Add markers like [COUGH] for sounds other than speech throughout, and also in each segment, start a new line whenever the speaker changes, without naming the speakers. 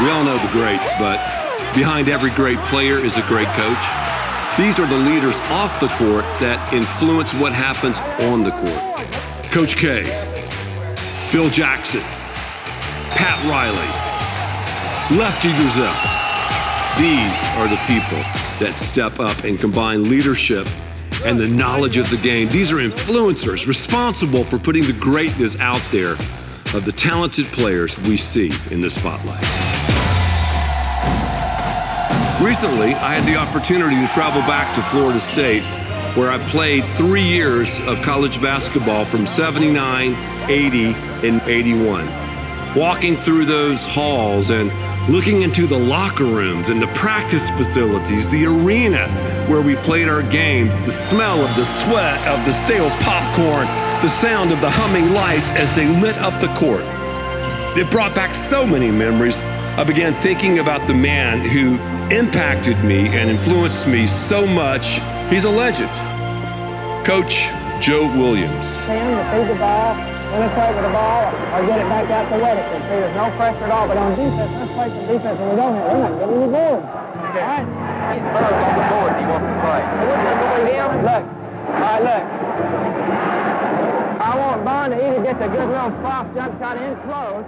We all know the greats, but behind every great player is a great coach. These are the leaders off the court that influence what happens on the court. Coach K, Phil Jackson, Pat Riley, Lefty Driesell. These are the people that step up and combine leadership and the knowledge of the game. These are influencers responsible for putting the greatness out there of the talented players we see in the spotlight. Recently, I had the opportunity to travel back to Florida State, where I played three years of college basketball from 79, 80, and 81. Walking through those halls and looking into the locker rooms and the practice facilities, the arena where we played our games, the smell of the sweat of the stale popcorn, the sound of the humming lights as they lit up the court. It brought back so many memories. I began thinking about the man who impacted me and influenced me so much. He's a legend. Coach Joe Williams.
Him to feed the ball, penetrate with the ball, or get it back out to Weddington. See, there's no pressure at all, but on defense, let's play some defense when we don't have. We're not getting any boards. All right?
He's first on the board he wants to play.
Look, all right, look. I want Bond to either get the good little soft jump shot in close.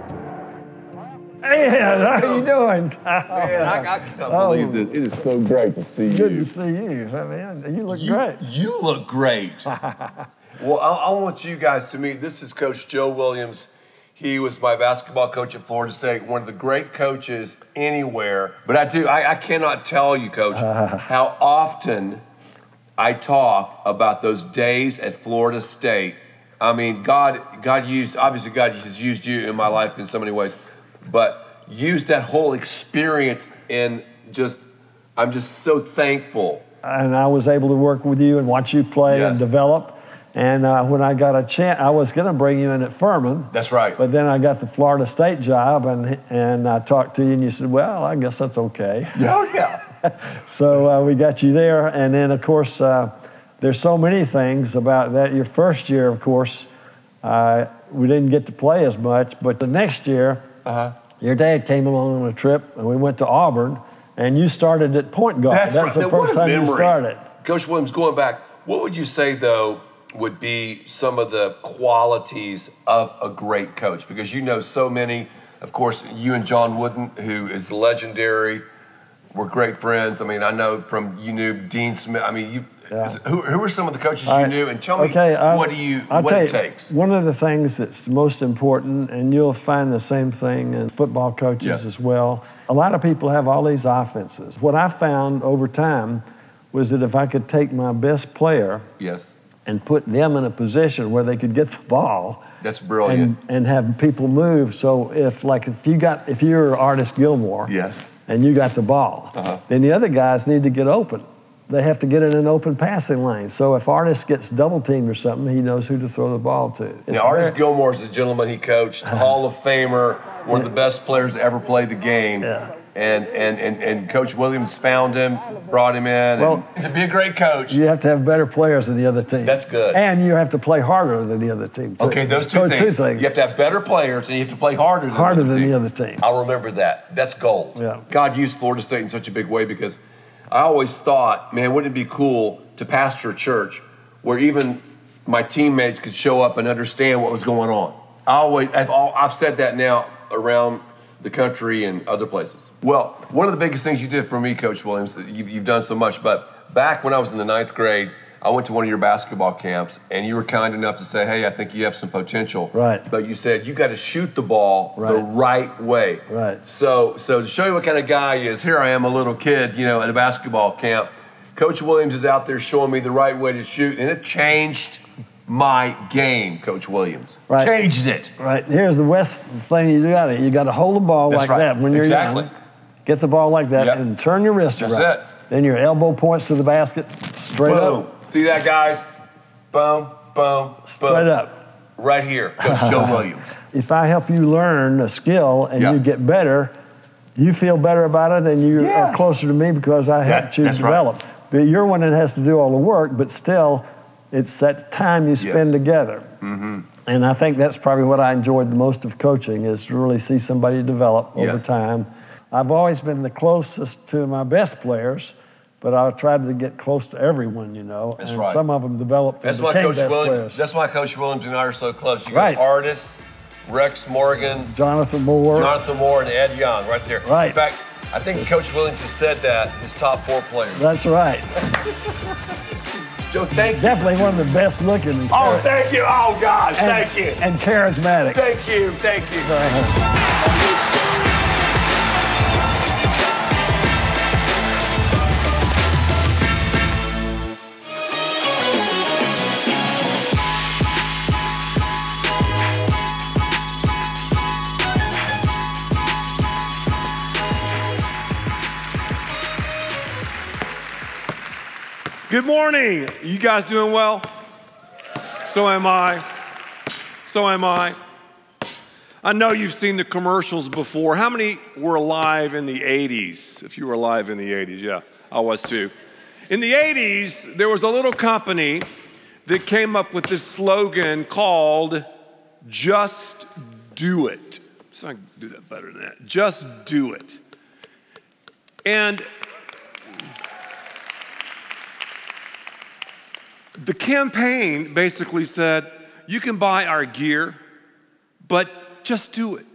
Hey, how you doing?
Man, I, I can't
Oh.
believe this. It is so great to see you.
Good
you.
to see you, man. You look
you,
great.
you look great. [LAUGHS] well, I, I want you guys to meet. This is Coach Joe Williams. He was my basketball coach at Florida State, one of the great coaches anywhere. But I do, I, I cannot tell you, Coach, [LAUGHS] how often I talk about those days at Florida State. I mean, God, God used obviously God has used you in my life in so many ways, but used that whole experience and just I'm just so thankful.
And I was able to work with you and watch you play and develop. And uh, when I got a chance, I was going to bring you in at Furman.
That's right.
But then I got the Florida State job, and and I talked to you, and you said, "Well, I guess that's okay."
Oh yeah. [LAUGHS]
So uh, we got you there, and then of course, uh, there's so many things about that. Your first year, of course, uh, we didn't get to play as much, but the next year,
Uh-huh.
your dad came along on a trip, and we went to Auburn, and you started at point guard.
That's, right.
the
Now,
first time you
memory.
started.
Coach Williams, going back, what would you say though would be some of the qualities of a great coach? Because you know so many. Of course, you and John Wooden, who is legendary, were great friends. I mean, I know from you knew Dean Smith. I mean, you.
Yeah.
Who, who were some of the coaches you knew? And tell me
Okay, uh,
what do you
I'll
what it
you,
takes.
One of the things that's most important, and you'll find the same thing in football coaches
Yeah.
as well. A lot of people have all these offenses. What I found over time was that if I could take my best player
Yes,
and put them in a position where they could get the ball
that's brilliant.
and, and have people move. So if like if you got if you're Artis Gilmore
yes.
and you got the ball,
Uh-huh.
then the other guys need to get open. They have to get in an open passing lane. So if Artis gets double teamed or something, he knows who to throw the ball to. It's
Now, Artis Gilmore is a gentleman he coached, uh-huh. Hall of Famer, one of the best players to ever play the game.
Yeah.
And, and, and, and Coach Williams found him, brought him in.
Well-
and to be a great coach.
You have to have better players than the other team.
That's good.
And you have to play harder than the other team. Too.
Okay, those two
So
things.
Two things.
You have to have better players and you have to play harder than
harder
the other
than
team.
the other team.
I'll remember that. That's gold.
Yeah.
God used Florida State in such a big way because I always thought, man, wouldn't it be cool to pastor a church where even my teammates could show up and understand what was going on? I always, I've, al- I've said that now around the country and other places. Well, one of the biggest things you did for me, Coach Williams, you've, you've done so much, but back when I was in the ninth grade, I went to one of your basketball camps, and you were kind enough to say, "Hey, I think you have some potential."
Right.
But you said you got to shoot the ball the
Right.
right way.
Right.
So, so to show you what kind of guy he is, here I am, a little kid, you know, at a basketball camp. Coach Williams is out there showing me the right way to shoot, and it changed my game. Coach Williams
Right.
changed it.
Right. Here's the West thing you got it. You got to hold the ball
That's
like
right.
that when you're in.
Exactly.
young. Get the ball like that
Yep.
and turn your wrist
That's
around.
it.
Then your elbow points to the basket, straight
Boom.
up.
See that, guys? Boom, boom,
Straight
boom.
up.
Right here, Coach Joe [LAUGHS] Williams.
If I help you learn a skill and
Yeah.
you get better, you feel better about it and you
Yes.
are closer to me because I helped you
that's right.
develop. But you're one that has to do all the work, but still, it's that time you spend
Yes.
together.
Mm-hmm.
And I think that's probably what I enjoyed the most of coaching is to really see somebody develop over
Yes.
time. I've always been the closest to my best players, but I tried to get close to everyone, you know.
That's
and
right.
some of them developed
That's why Coach Williams.
players.
That's why Coach Williams and I are so close. You
Right.
got Artis, Rex Morgan,
Jonathan Moore.
Jonathan Moore, and Ed Young right there.
Right.
In fact, I think Coach Williams has said that his top four players.
That's right. [LAUGHS]
Joe, thank you.
Definitely one of the best looking.
Oh, thank you. Oh, gosh,
and,
thank you.
And charismatic.
Thank you. Thank you.
Good morning. You guys doing well? So am I. So am I. I know you've seen the commercials before. How many were alive in the 80s? If you were alive in the 80s, yeah, I was too. In the 80s, there was a little company that came up with this slogan called Just Do It. So I can do that better than that. Just do it. And the campaign basically said, you can buy our gear, but just do it.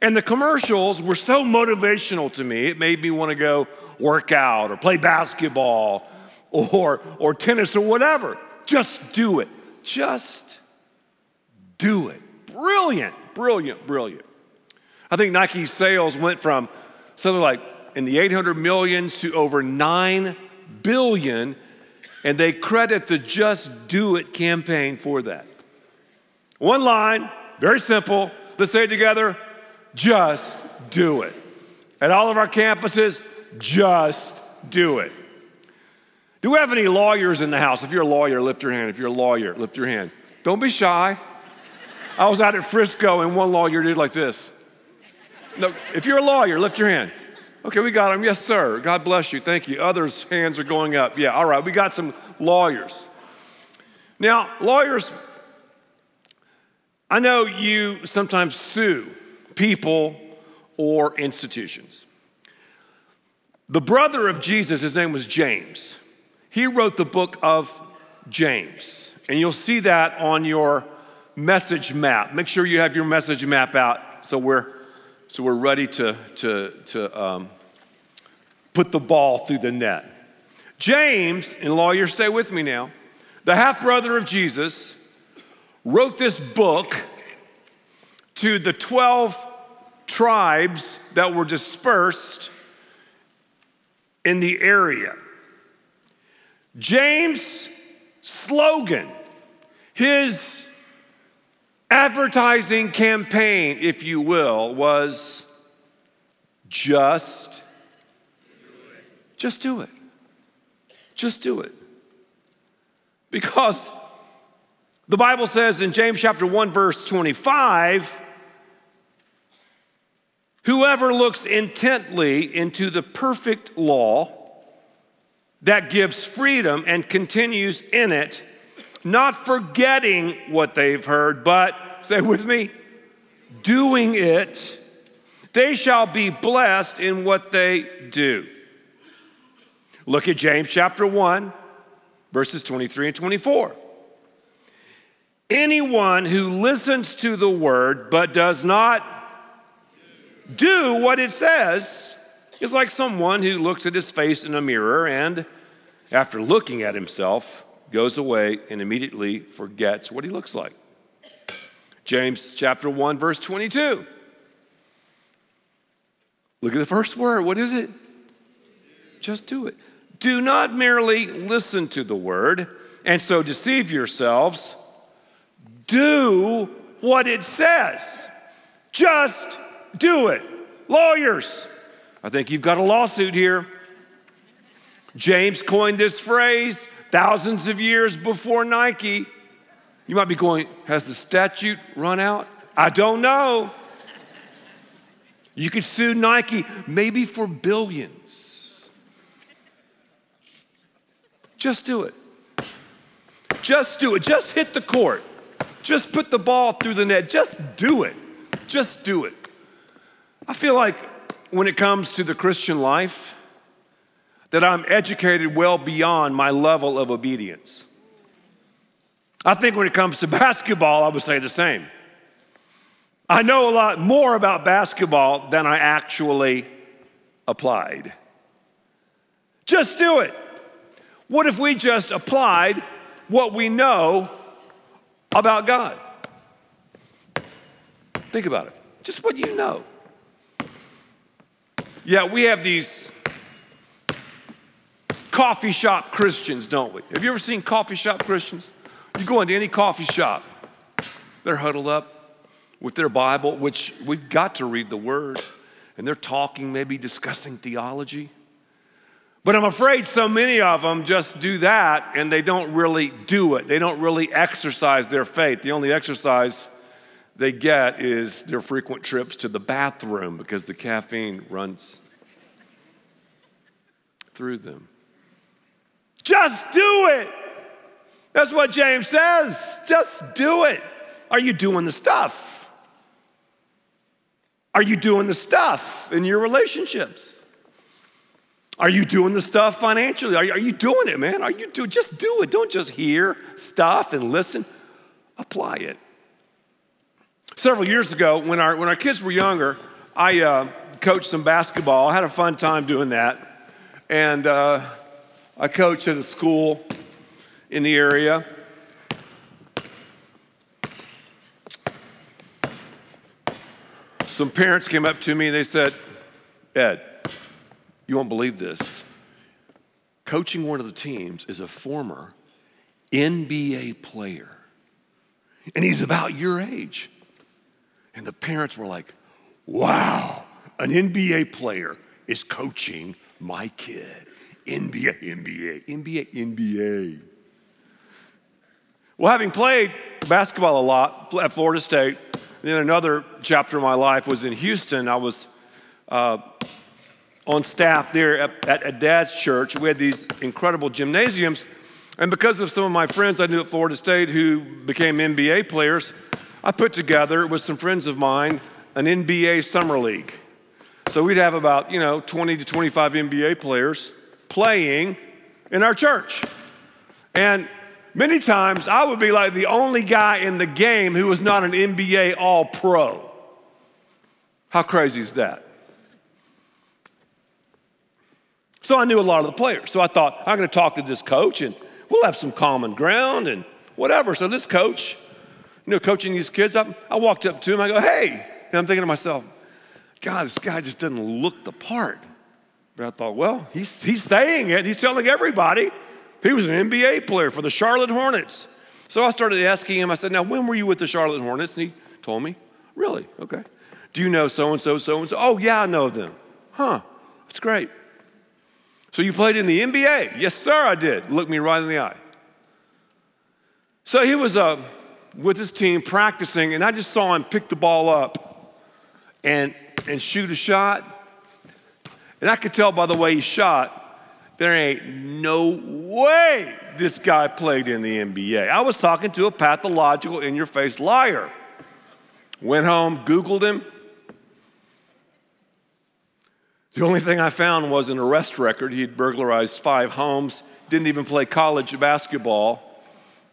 And the commercials were so motivational to me, it made me want to go work out or play basketball or, or tennis or whatever. Just do it. Just do it. Brilliant, brilliant, brilliant. I think Nike's sales went from something like in the 800 million to over 9 billion and they credit the Just Do It campaign for that. One line, very simple. Let's say it together just do it. At all of our campuses, just do it. Do we have any lawyers in the house? If you're a lawyer, lift your hand. If you're a lawyer, lift your hand. Don't be shy. I was out at Frisco and one lawyer did like this. No, if you're a lawyer, lift your hand. Okay, we got him. Yes, sir. God bless you. Thank you. Others' hands are going up. Yeah, all right. We got some lawyers. Now, lawyers, I know you sometimes sue people or institutions. The brother of Jesus, his name was James. He wrote the book of James. And you'll see that on your message map. Make sure you have your message map out so we're so we're ready to, to, to um, put the ball through the net. James, and lawyer, stay with me now, the half brother of Jesus, wrote this book to the 12 tribes that were dispersed in the area. James' slogan, his advertising campaign, if you will, was just just do it. Just do it. Because the Bible says in James chapter 1 verse 25, whoever looks intently into the perfect law that gives freedom and continues in it, not forgetting what they've heard, but say with me, doing it, they shall be blessed in what they do. Look at James chapter 1, verses 23 and 24. Anyone who listens to the word but does not do what it says is like someone who looks at his face in a mirror and, after looking at himself, goes away and immediately forgets what he looks like. James chapter 1, verse 22. Look at the first word. What is it? Just do it. Do not merely listen to the word and so deceive yourselves. Do what it says. Just do it. Lawyers, I think you've got a lawsuit here. James coined this phrase thousands of years before Nike. You might be going, has the statute run out? I don't know. You could sue Nike maybe for billions. Just do it. Just do it. Just hit the court. Just put the ball through the net. Just do it. Just do it. I feel like when it comes to the Christian life that I'm educated well beyond my level of obedience. I think when it comes to [LAUGHS] basketball, I would say the same. I know a lot more about basketball than I actually applied. Just do it. What if we just applied what we know about God? Think about it. Just what you know. Yeah, we have these coffee shop Christians, don't we? Have you ever seen coffee shop Christians? You go into any coffee shop, they're huddled up with their Bible, which we've got to read the Word, and they're talking, maybe discussing theology. But I'm afraid so many of them just do that and they don't really do it. They don't really exercise their faith. The only exercise they get is their frequent trips to the bathroom because the caffeine runs through them. Just do it. That's what James says. Just do it. Are you doing the stuff? Are you doing the stuff in your relationships? Are you doing the stuff financially? Are you, are you doing it, man? Are you do just do it. Don't just hear stuff and listen. Apply it. Several years ago, when our when our kids were younger, I uh, coached some basketball. I had a fun time doing that, and uh, I coached at a school in the area. Some parents came up to me and they said, Ed, you won't believe this. Coaching one of the teams is a former NBA player, and he's about your age. And the parents were like, wow, an NBA player is coaching my kid. NBA, NBA, NBA, NBA. Well, having played basketball a lot at Florida State, then another chapter of my life was in Houston. I was uh, on staff there at, at, at Dad's church. We had these incredible gymnasiums. And because of some of my friends I knew at Florida State who became NBA players, I put together with some friends of mine an NBA summer league. So we'd have about, you know, 20 to 25 NBA players playing in our church. And many times I would be like the only guy in the game who was not an NBA all pro. How crazy is that? So I knew a lot of the players. So I thought, I'm going to talk to this coach and we'll have some common ground and whatever. So this coach, you know, coaching these kids, I, I walked up to him, I go, hey. And I'm thinking to myself, God, this guy just doesn't look the part. But I thought, well, he's, he's saying it. He's telling everybody. He was an NBA player for the Charlotte Hornets. So I started asking him, I said, now, when were you with the Charlotte Hornets? And he told me, really? Okay. Do you know so and so, so and so? Oh, yeah, I know them. Huh, that's great. So you played in the NBA? Yes, sir, I did. Looked me right in the eye. So he was uh, with his team practicing, and I just saw him pick the ball up and, and shoot a shot. And I could tell by the way he shot, there ain't no way this guy played in the NBA. I was talking to a pathological, in your face liar. Went home, Googled him, the only thing I found was an arrest record. He'd burglarized five homes, didn't even play college basketball,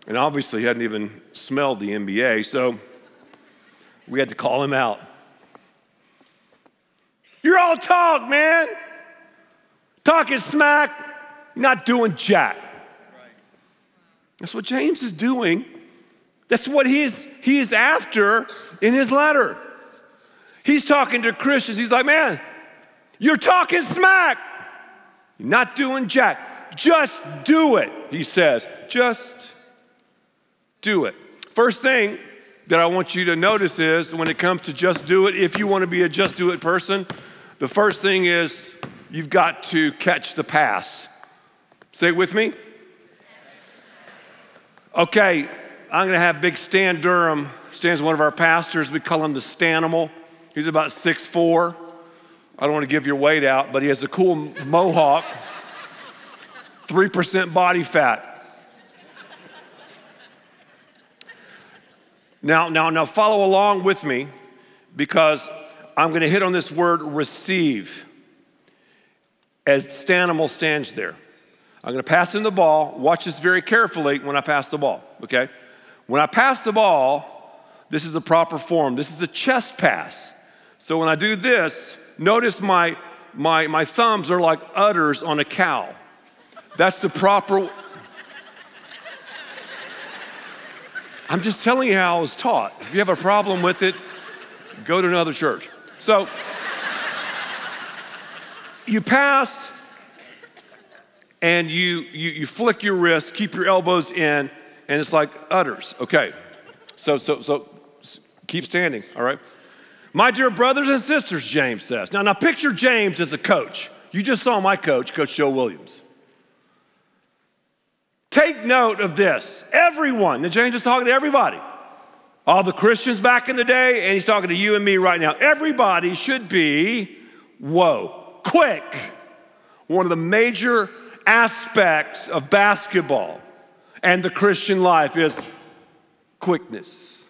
and obviously hadn't even smelled the NBA, so we had to call him out. You're all talk, man. Talking smack, not doing jack. That's what James is doing. That's what he is, he is after in his letter. He's talking to Christians. He's like, man, you're talking smack. You're not doing jack. Just do it, he says. Just do it. First thing that I want you to notice is when it comes to just do it, if you want to be a just do it person, the first thing is you've got to catch the pass. Say it with me. Okay, I'm going to have Big Stan Durham. Stan's one of our pastors. We call him the Stanimal. He's about six four. I don't want to give your weight out, but he has a cool mohawk, 3% body fat. Now, now, now follow along with me because I'm going to hit on this word receive as Stanimal stands there. I'm going to pass him the ball. Watch this very carefully when I pass the ball, okay? When I pass the ball, this is the proper form. This is a chest pass. So when I do this, notice my, my, my thumbs are like udders on a cow. That's the proper. I'm just telling you how I was taught. If you have a problem with it, go to another church. So you pass and you, you, you flick your wrist, keep your elbows in, and it's like udders. Okay. So, so, so keep standing, all right? My dear brothers and sisters, James says. Now, now picture James as a coach. You just saw my coach, Coach Joe Williams. Take note of this. Everyone, the James is talking to everybody. All the Christians back in the day, and he's talking to you and me right now. Everybody should be, whoa, quick. One of the major aspects of basketball and the Christian life is quickness.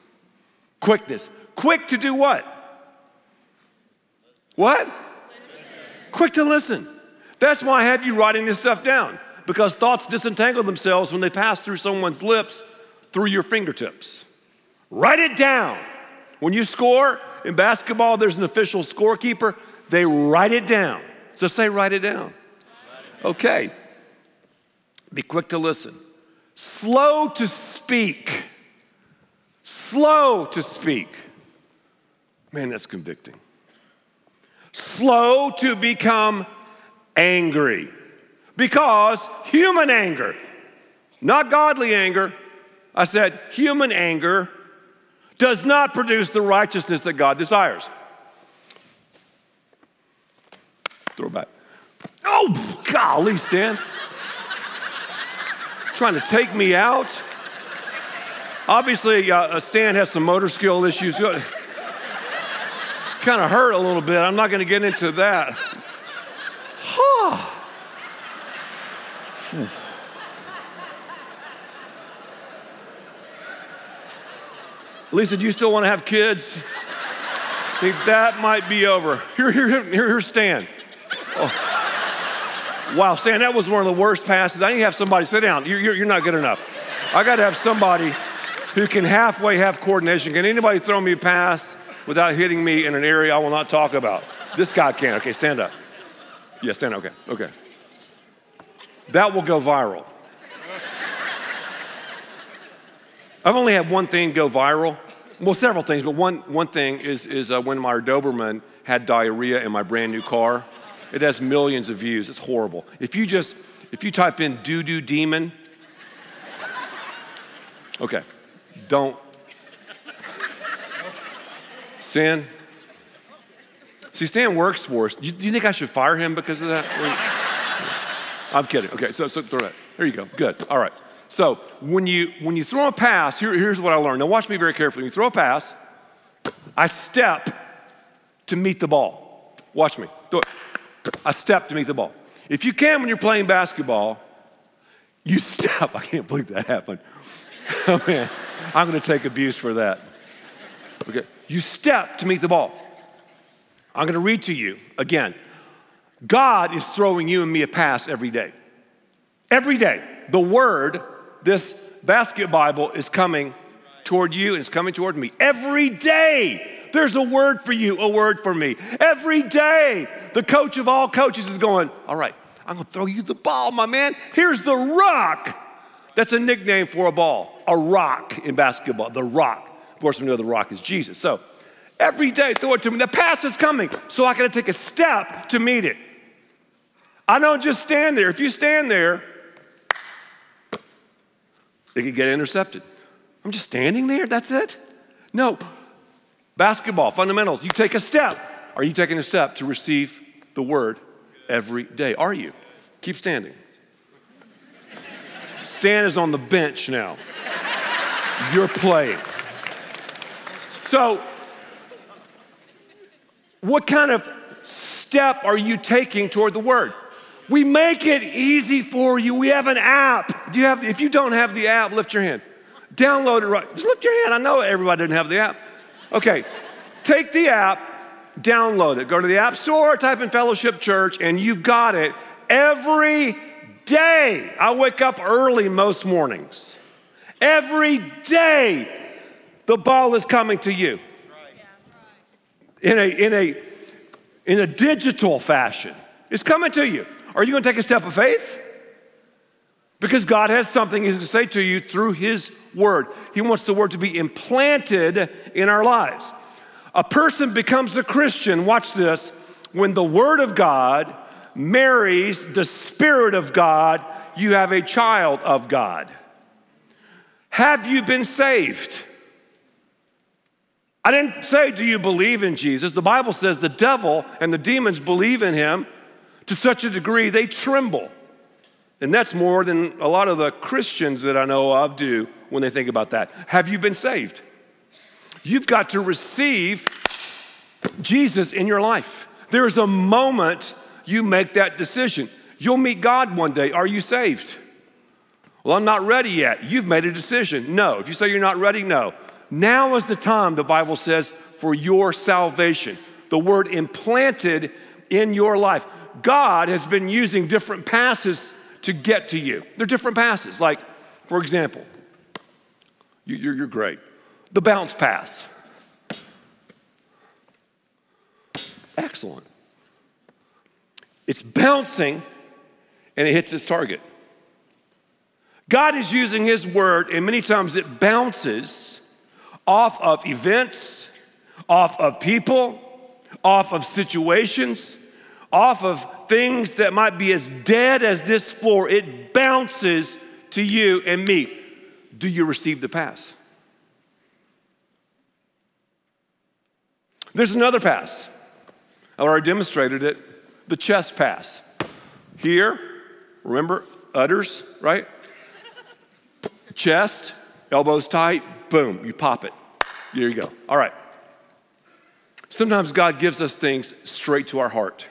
Quickness. Quick to do what? What? Quick to listen. That's why I have you writing this stuff down because thoughts disentangle themselves when they pass through someone's lips through your fingertips. Write it down. When you score in basketball, there's an official scorekeeper. They write it down. So say, write it down. Okay. Be quick to listen. Slow to speak. Slow to speak. Man, that's convicting. Slow to become angry. Because human anger, not godly anger, I said human anger does not produce the righteousness that God desires. Throw back. Oh, golly, Stan. Trying to take me out. Obviously, uh, Stan has some motor skill issues. kind of hurt a little bit. I'm not going to get into that. Lisa, do you still want to have kids? I think that might be over. Here, here, here, here, Stan. Oh. Wow, Stan, that was one of the worst passes. I need to have somebody sit down. You're, you're, you're not good enough. I got to have somebody who can halfway have coordination. Can anybody throw me a pass without hitting me in an area I will not talk about? This guy can. Okay, stand up. Yeah, stand up. Okay, okay. That will go viral. I've only had one thing go viral. Well, several things, but one, one thing is, is uh, when my Doberman had diarrhea in my brand new car. It has millions of views. It's horrible. If you just, if you type in doo doo demon, okay, don't. Stan, see, Stan works for us. Do you, you think I should fire him because of that? I'm kidding. Okay, so, so throw that. There you go. Good. All right. So when you when you throw a pass, here, here's what I learned. Now watch me very carefully. When you throw a pass, I step to meet the ball. Watch me. Do it. I step to meet the ball. If you can when you're playing basketball, you step. [LAUGHS] I can't believe that happened. [LAUGHS] oh man, I'm gonna take abuse for that. Okay. You step to meet the ball. I'm gonna read to you again. God is throwing you and me a pass every day. Every day. The word this basket Bible is coming toward you and it's coming toward me. Every day, there's a word for you, a word for me. Every day, the coach of all coaches is going, All right, I'm gonna throw you the ball, my man. Here's the rock. That's a nickname for a ball, a rock in basketball, the rock. Of course, we know the rock is Jesus. So every day, throw it to me. The pass is coming, so I gotta take a step to meet it. I don't just stand there. If you stand there, they could get intercepted. I'm just standing there, that's it? No. Basketball, fundamentals. You take a step. Are you taking a step to receive the word every day? Are you? Keep standing. Stan is on the bench now. You're playing. So, what kind of step are you taking toward the word? We make it easy for you. We have an app. Do you have, if you don't have the app, lift your hand. Download it right. Just lift your hand. I know everybody doesn't have the app. Okay. Take the app, download it. Go to the App Store, type in Fellowship Church, and you've got it every day. I wake up early most mornings. Every day, the ball is coming to you in a, in a, in a digital fashion. It's coming to you. Are you going to take a step of faith? Because God has something He's going to say to you through His Word. He wants the Word to be implanted in our lives. A person becomes a Christian, watch this, when the Word of God marries the Spirit of God, you have a child of God. Have you been saved? I didn't say, Do you believe in Jesus? The Bible says the devil and the demons believe in him to such a degree they tremble. And that's more than a lot of the Christians that I know of do when they think about that. Have you been saved? You've got to receive Jesus in your life. There's a moment you make that decision. You'll meet God one day. Are you saved? Well, I'm not ready yet. You've made a decision. No. If you say you're not ready, no. Now is the time, the Bible says, for your salvation. The word implanted in your life. God has been using different passes to get to you. They're different passes. Like, for example, you're, you're great. The bounce pass. Excellent. It's bouncing and it hits its target. God is using His word, and many times it bounces off of events, off of people, off of situations, off of things that might be as dead as this floor. It bounces to you and me. Do you receive the pass? There's another pass. I already demonstrated it the chest pass. Here, remember, udders, right? Chest, elbows tight, boom, you pop it. There you go. All right. Sometimes God gives us things straight to our heart.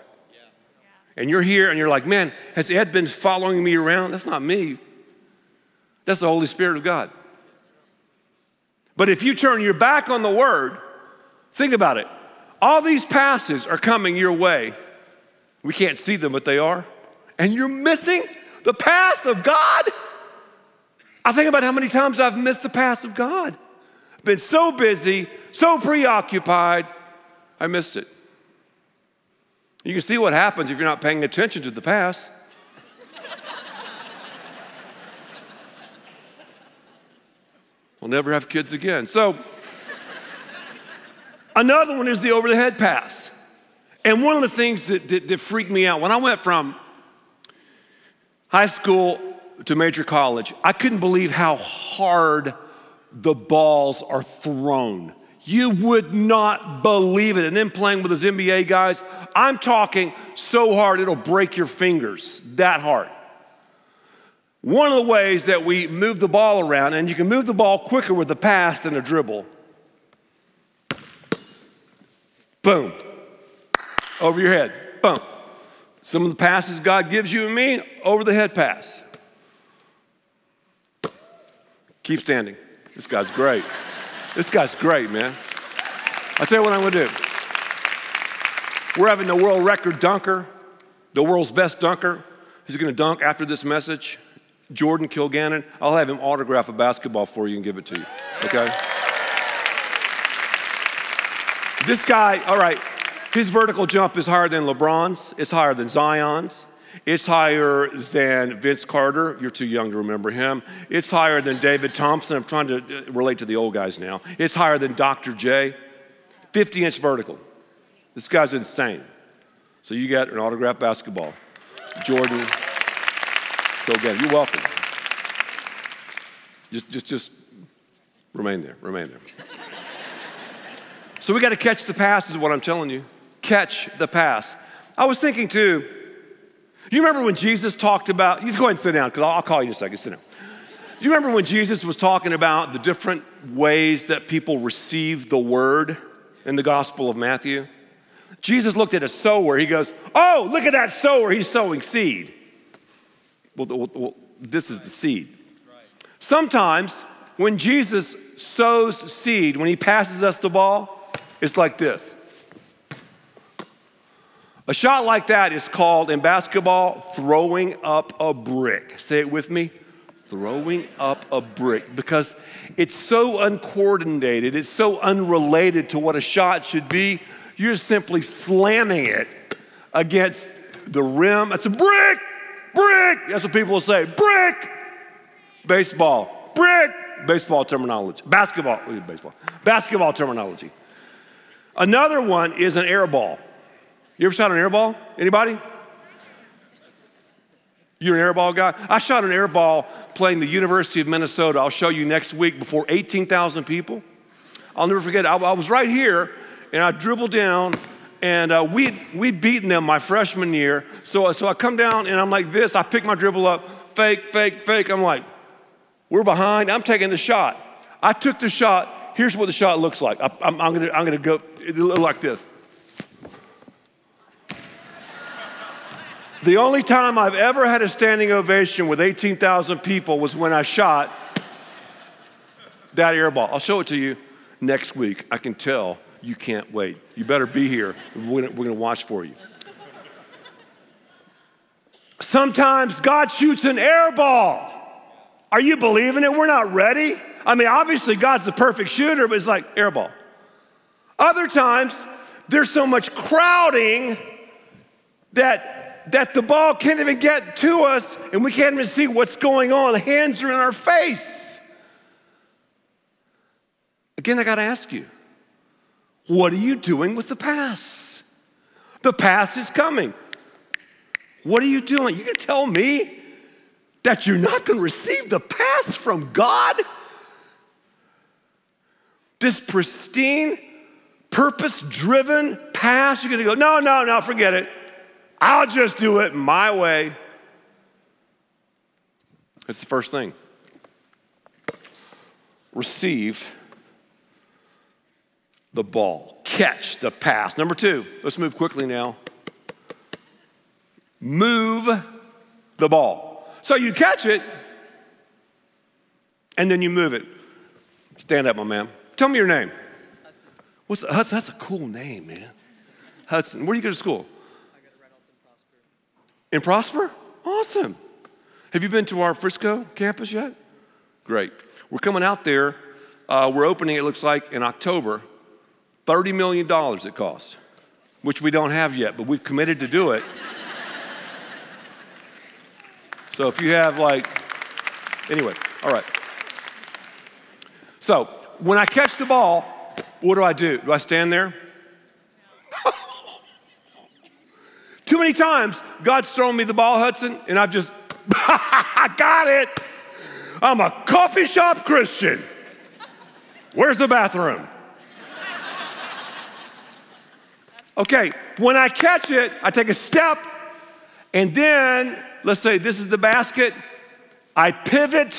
And you're here and you're like, man, has Ed been following me around? That's not me. That's the Holy Spirit of God. But if you turn your back on the word, think about it. All these passes are coming your way. We can't see them, but they are. And you're missing the pass of God. I think about how many times I've missed the pass of God. Been so busy, so preoccupied, I missed it. You can see what happens if you're not paying attention to the pass. We'll never have kids again. So, Another one is the over the head pass. And one of the things that, that, that, freaked me out when I went from high school to major college, I couldn't believe how hard the balls are thrown. You would not believe it. And then playing with those NBA guys, I'm talking so hard it'll break your fingers, that hard. One of the ways that we move the ball around, and you can move the ball quicker with a pass than a dribble Boom. Over your head. Boom. Some of the passes God gives you and me, over the head pass. Keep standing. This guy's great. This guy's great, man. I'll tell you what I'm gonna do. We're having the world record dunker, the world's best dunker. He's gonna dunk after this message. Jordan Kilganon. I'll have him autograph a basketball for you and give it to you. Okay? This guy, all right, his vertical jump is higher than LeBron's, it's higher than Zion's. It's higher than Vince Carter. You're too young to remember him. It's higher than David Thompson. I'm trying to uh, relate to the old guys now. It's higher than Dr. J. 50 inch vertical. This guy's insane. So you get an autographed basketball. Jordan, go get it. You're welcome. Just, just, just remain there. Remain there. So we got to catch the pass, is what I'm telling you. Catch the pass. I was thinking too, you remember when Jesus talked about, you go ahead and sit down because I'll, I'll call you in a second. Sit down. You remember when Jesus was talking about the different ways that people receive the word in the Gospel of Matthew? Jesus looked at a sower. He goes, Oh, look at that sower. He's sowing seed. Well, well this is the seed. Sometimes when Jesus sows seed, when he passes us the ball, it's like this A shot like that is called in basketball throwing up a brick. Say it with me throwing up a brick because it's so uncoordinated, it's so unrelated to what a shot should be. You're simply slamming it against the rim. That's a brick, brick. That's what people will say brick. Baseball, brick. Baseball terminology. Basketball, baseball. Basketball terminology. Another one is an air ball. You ever shot an air ball? Anybody? You're an air ball guy? I shot an air ball playing the University of Minnesota. I'll show you next week before 18,000 people. I'll never forget. I, I, was right here and I dribbled down and uh, we we'd beaten them my freshman year. So, so I come down and I'm like this. I pick my dribble up, fake, fake, fake. I'm like, we're behind. I'm taking the shot. I took the shot. Here's what the shot looks like. I, am I'm, gonna, I'm gonna go it like this. The only time I've ever had a standing ovation with 18,000 people was when I shot that air ball. I'll show it to you next week. I can tell you can't wait. You better be here. We're we're gonna watch for you. Sometimes God shoots an air ball. Are you believing it? We're not ready. I mean, obviously, God's the perfect shooter, but it's like air ball. Other times, there's so much crowding that that the ball can't even get to us and we can't even see what's going on. Hands are in our face. Again, I got to ask you what are you doing with the pass? The pass is coming. What are you doing? You're going to tell me that you're not going to receive the pass from God? This pristine, purpose driven pass, you're going to go, no, no, no, forget it. I'll just do it my way. That's the first thing. Receive the ball, catch the pass. Number two, let's move quickly now. Move the ball. So you catch it and then you move it. Stand up, my man. Tell me your name. Hudson. What's Hudson? That's a cool name, man. Hudson. Where do you go to school? I go to Redlands In Prosper? Awesome. Have you been to our Frisco campus yet? Great. We're coming out there. Uh, we're opening, it looks like, in October. $30 million it costs, which we don't have yet, but we've committed to do it. [LAUGHS] so if you have, like, anyway, all right. So when I catch the ball, what do I do? Do I stand there? [LAUGHS] Too many times, God's thrown me the ball, Hudson, and I've just, [LAUGHS] I got it. I'm a coffee shop Christian. Where's the bathroom? Okay, when I catch it, I take a step, and then, let's say this is the basket, I pivot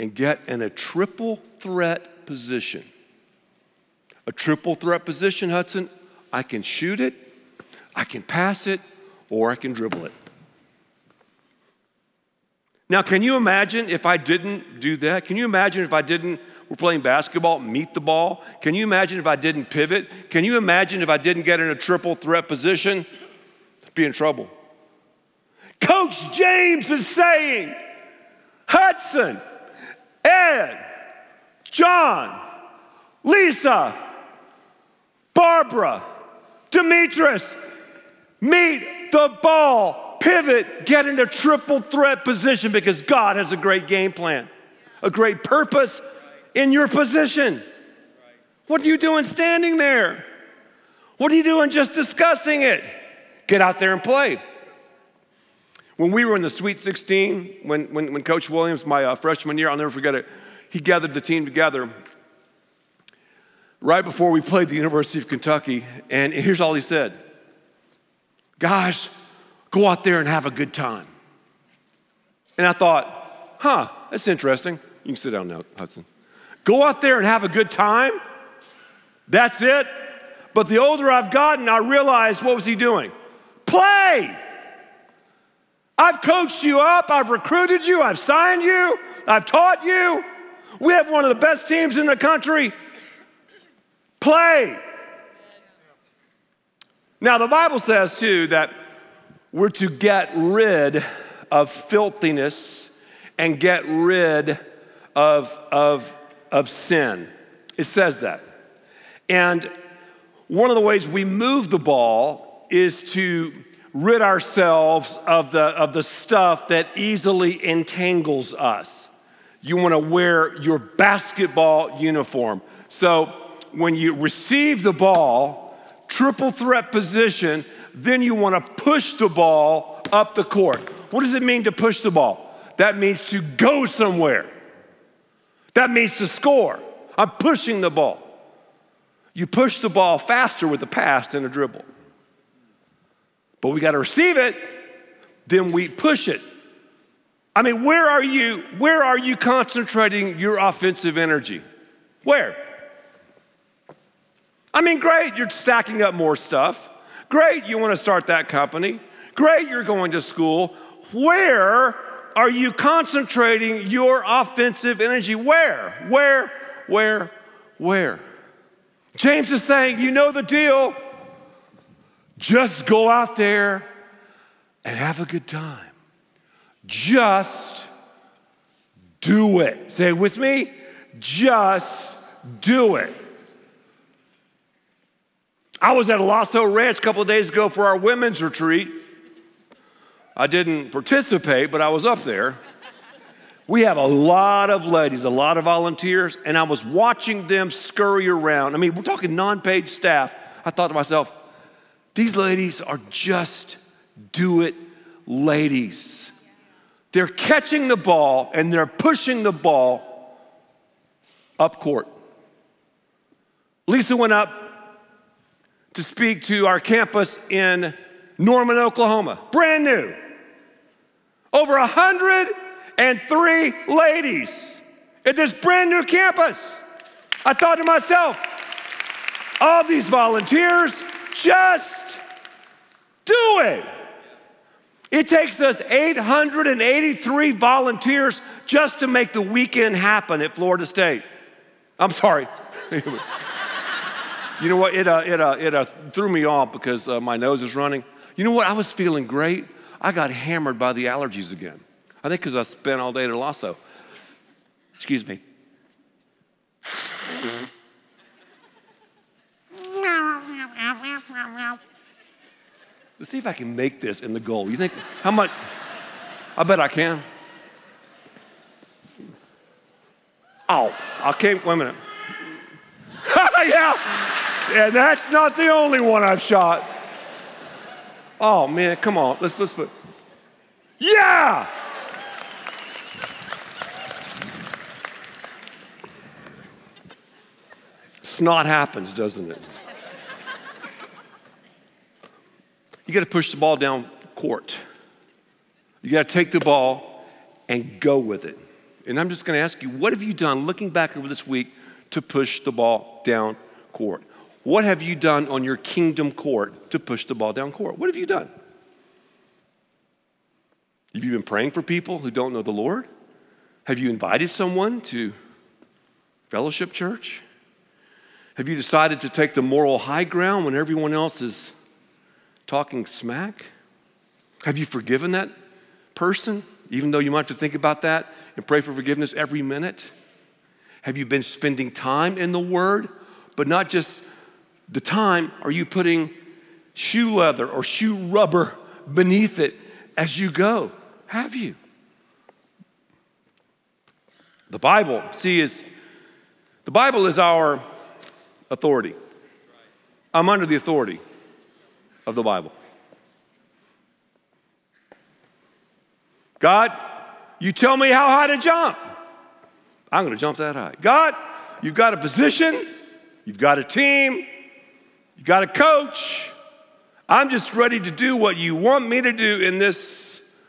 and get in a triple threat position. A triple threat position, Hudson, I can shoot it, I can pass it or I can dribble it. Now, can you imagine if I didn't do that? Can you imagine if I didn't, we're playing basketball, meet the ball? Can you imagine if I didn't pivot? Can you imagine if I didn't get in a triple threat position? I'd be in trouble. Coach James is saying, Hudson, Ed, John, Lisa, Barbara, Demetrius, meet the ball, pivot, get into triple threat position because God has a great game plan, a great purpose in your position. What are you doing standing there? What are you doing just discussing it? Get out there and play. When we were in the Sweet 16, when, when, when Coach Williams, my uh, freshman year, I'll never forget it, he gathered the team together right before we played the University of Kentucky, and here's all he said guys, go out there and have a good time. And I thought, huh, that's interesting. You can sit down now, Hudson. Go out there and have a good time? That's it? But the older I've gotten, I realized what was he doing? Play! I've coached you up, I've recruited you, I've signed you, I've taught you. We have one of the best teams in the country. Play. Now, the Bible says too that we're to get rid of filthiness and get rid of, of, of sin. It says that. And one of the ways we move the ball is to rid ourselves of the, of the stuff that easily entangles us. You want to wear your basketball uniform. So when you receive the ball, triple threat position, then you want to push the ball up the court. What does it mean to push the ball? That means to go somewhere. That means to score. I'm pushing the ball. You push the ball faster with the pass than a dribble. But we got to receive it, then we push it. I mean, where are you? Where are you concentrating your offensive energy? Where? I mean, great, you're stacking up more stuff. Great, you want to start that company. Great, you're going to school. Where are you concentrating your offensive energy? Where? Where? Where? Where? James is saying, you know the deal. Just go out there and have a good time. Just do it. Say it with me. Just do it. I was at Lasso Ranch a couple days ago for our women's retreat. I didn't participate, but I was up there. We have a lot of ladies, a lot of volunteers, and I was watching them scurry around. I mean, we're talking non paid staff. I thought to myself, these ladies are just do it ladies. They're catching the ball and they're pushing the ball up court. Lisa went up to speak to our campus in Norman, Oklahoma, brand new. Over hundred and three ladies at this brand new campus. I thought to myself, all these volunteers, just do it. It takes us 883 volunteers just to make the weekend happen at Florida State. I'm sorry. [LAUGHS] you know what? It, uh, it, uh, it uh, threw me off because uh, my nose is running. You know what? I was feeling great. I got hammered by the allergies again. I think because I spent all day at Lasso. Excuse me. Let's see if I can make this in the goal. You think, how much? I bet I can. Oh, I can't, wait a minute. [LAUGHS] yeah, and that's not the only one I've shot. Oh man, come on, let's, let's put, yeah! Snot happens, doesn't it? You got to push the ball down court. You got to take the ball and go with it. And I'm just going to ask you, what have you done looking back over this week to push the ball down court? What have you done on your kingdom court to push the ball down court? What have you done? Have you been praying for people who don't know the Lord? Have you invited someone to fellowship church? Have you decided to take the moral high ground when everyone else is talking smack? Have you forgiven that person, even though you might have to think about that and pray for forgiveness every minute? Have you been spending time in the Word, but not just the time? Are you putting shoe leather or shoe rubber beneath it as you go? Have you? The Bible, see, is the Bible is our authority. I'm under the authority of the Bible. God, you tell me how high to jump. I'm going to jump that high. God, you've got a position, you've got a team, you've got a coach. I'm just ready to do what you want me to do in this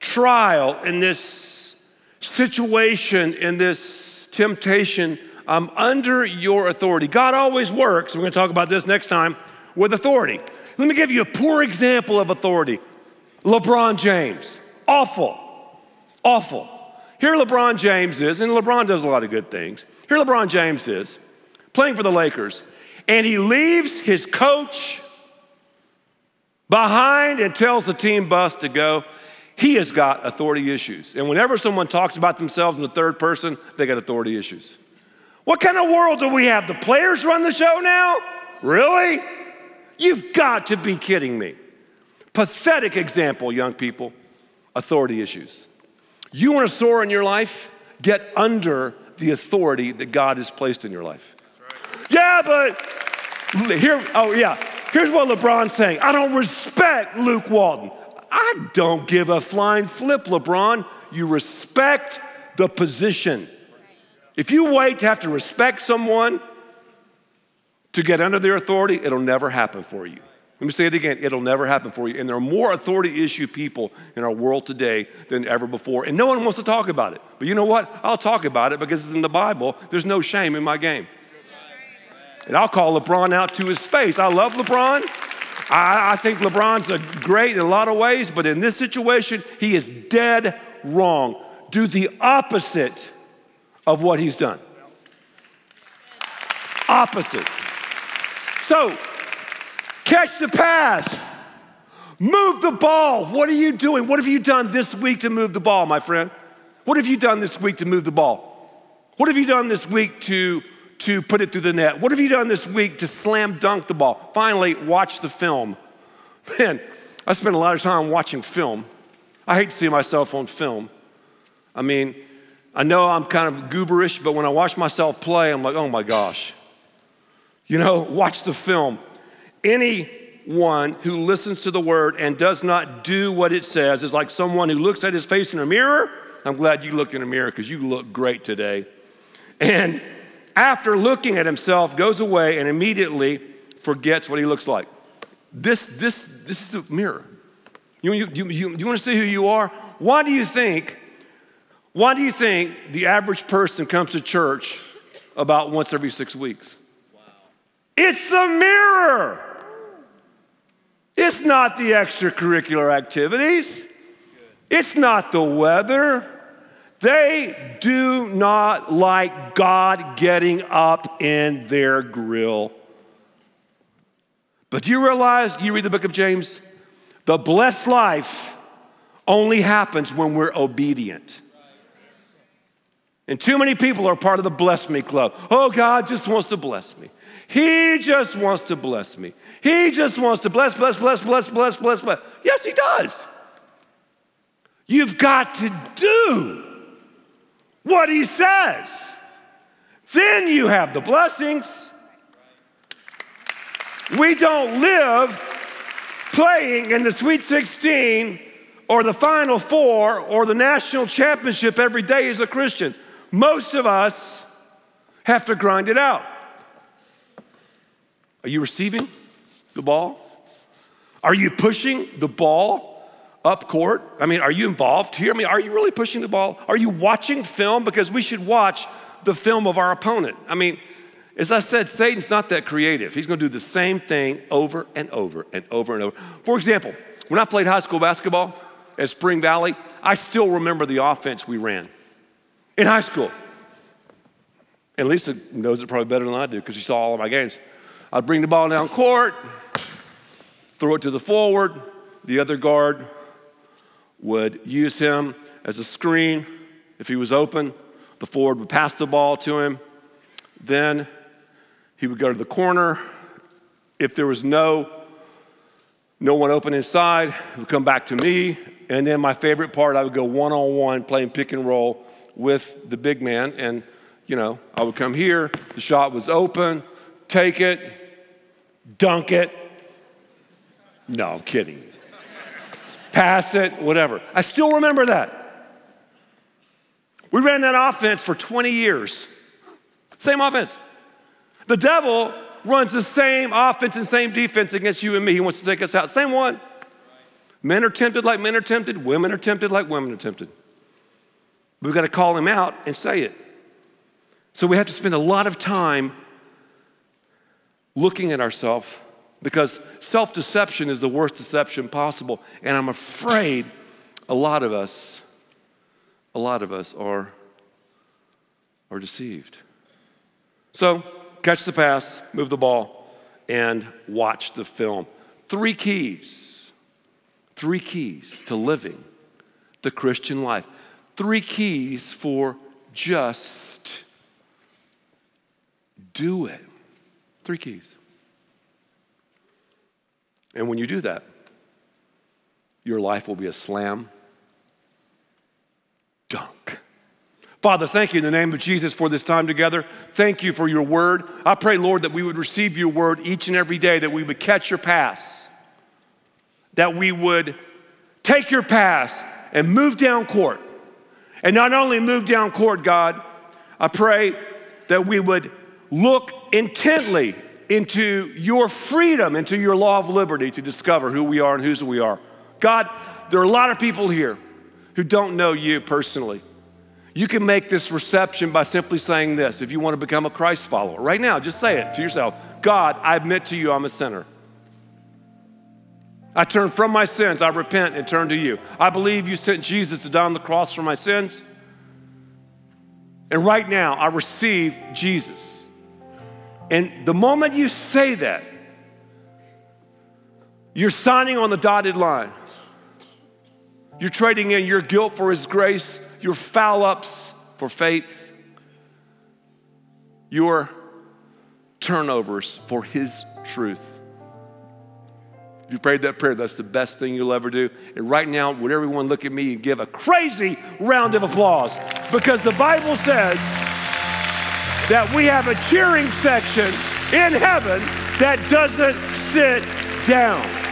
trial, in this situation, in this temptation I'm under your authority. God always works, we're going to talk about this next time, with authority. Let me give you a poor example of authority LeBron James. Awful. Awful. Here LeBron James is, and LeBron does a lot of good things. Here LeBron James is playing for the Lakers, and he leaves his coach behind and tells the team bus to go, he has got authority issues. And whenever someone talks about themselves in the third person, they got authority issues. What kind of world do we have? The players run the show now? Really? You've got to be kidding me. Pathetic example, young people. Authority issues. You want to soar in your life? Get under the authority that God has placed in your life. Yeah, but here, oh yeah, here's what LeBron's saying I don't respect Luke Walton. I don't give a flying flip, LeBron. You respect the position. If you wait to have to respect someone to get under their authority, it'll never happen for you. Let me say it again it'll never happen for you. And there are more authority issue people in our world today than ever before. And no one wants to talk about it. But you know what? I'll talk about it because it's in the Bible, there's no shame in my game. And I'll call LeBron out to his face. I love LeBron. I, I think LeBron's a great in a lot of ways, but in this situation, he is dead wrong. Do the opposite of what he's done. Opposite. So, catch the pass. Move the ball. What are you doing? What have you done this week to move the ball, my friend? What have you done this week to move the ball? What have you done this week to, to put it through the net? What have you done this week to slam dunk the ball? Finally, watch the film. Man, I spend a lot of time watching film. I hate to see myself on film. I mean, I know I'm kind of gooberish, but when I watch myself play, I'm like, oh my gosh. You know, [LAUGHS] watch the film. Anyone who listens to the word and does not do what it says is like someone who looks at his face in a mirror. I'm glad you looked in a mirror because you look great today. And after looking at himself, goes away and immediately forgets what he looks like. This, this, this is a mirror. You, you, you, you, you want to see who you are? Why do you think? Why do you think the average person comes to church about once every six weeks? It's the mirror. It's not the extracurricular activities. It's not the weather. They do not like God getting up in their grill. But do you realize, you read the book of James, the blessed life only happens when we're obedient. And too many people are part of the bless me club. Oh, God just wants to bless me. He just wants to bless me. He just wants to bless, bless, bless, bless, bless, bless, bless. Yes, He does. You've got to do what He says. Then you have the blessings. We don't live playing in the Sweet 16 or the Final Four or the national championship every day as a Christian. Most of us have to grind it out. Are you receiving the ball? Are you pushing the ball up court? I mean, are you involved here? I mean, are you really pushing the ball? Are you watching film? Because we should watch the film of our opponent. I mean, as I said, Satan's not that creative. He's going to do the same thing over and over and over and over. For example, when I played high school basketball at Spring Valley, I still remember the offense we ran in high school. And Lisa knows it probably better than I do because she saw all of my games. I'd bring the ball down court, throw it to the forward. The other guard would use him as a screen. If he was open, the forward would pass the ball to him. Then he would go to the corner. If there was no no one open inside, it would come back to me. And then my favorite part, I would go one on one playing pick and roll with the big man. And, you know, I would come here, the shot was open, take it, dunk it. No, I'm kidding. Pass it, whatever. I still remember that. We ran that offense for 20 years. Same offense. The devil runs the same offense and same defense against you and me. He wants to take us out. Same one. Men are tempted like men are tempted, women are tempted like women are tempted. We've got to call him out and say it. So we have to spend a lot of time looking at ourselves because self deception is the worst deception possible. And I'm afraid a lot of us, a lot of us are, are deceived. So catch the pass, move the ball, and watch the film. three keys, three keys to living the Christian life, three keys for just do it. Three keys. And when you do that, your life will be a slam dunk. Father, thank you in the name of Jesus for this time together. Thank you for your word. I pray, Lord, that we would receive your word each and every day, that we would catch your pass, that we would take your pass and move down court. And not only move down court, God, I pray that we would look intently into your freedom, into your law of liberty to discover who we are and whose we are. God, there are a lot of people here who don't know you personally. You can make this reception by simply saying this if you want to become a Christ follower. Right now, just say it to yourself God, I admit to you I'm a sinner. I turn from my sins, I repent and turn to you. I believe you sent Jesus to die on the cross for my sins. And right now, I receive Jesus. And the moment you say that, you're signing on the dotted line. You're trading in your guilt for His grace, your foul ups for faith, your turnovers for His truth. If you prayed that prayer, that's the best thing you'll ever do. And right now, would everyone look at me and give a crazy round of applause? Because the Bible says that we have a cheering section in heaven that doesn't sit down.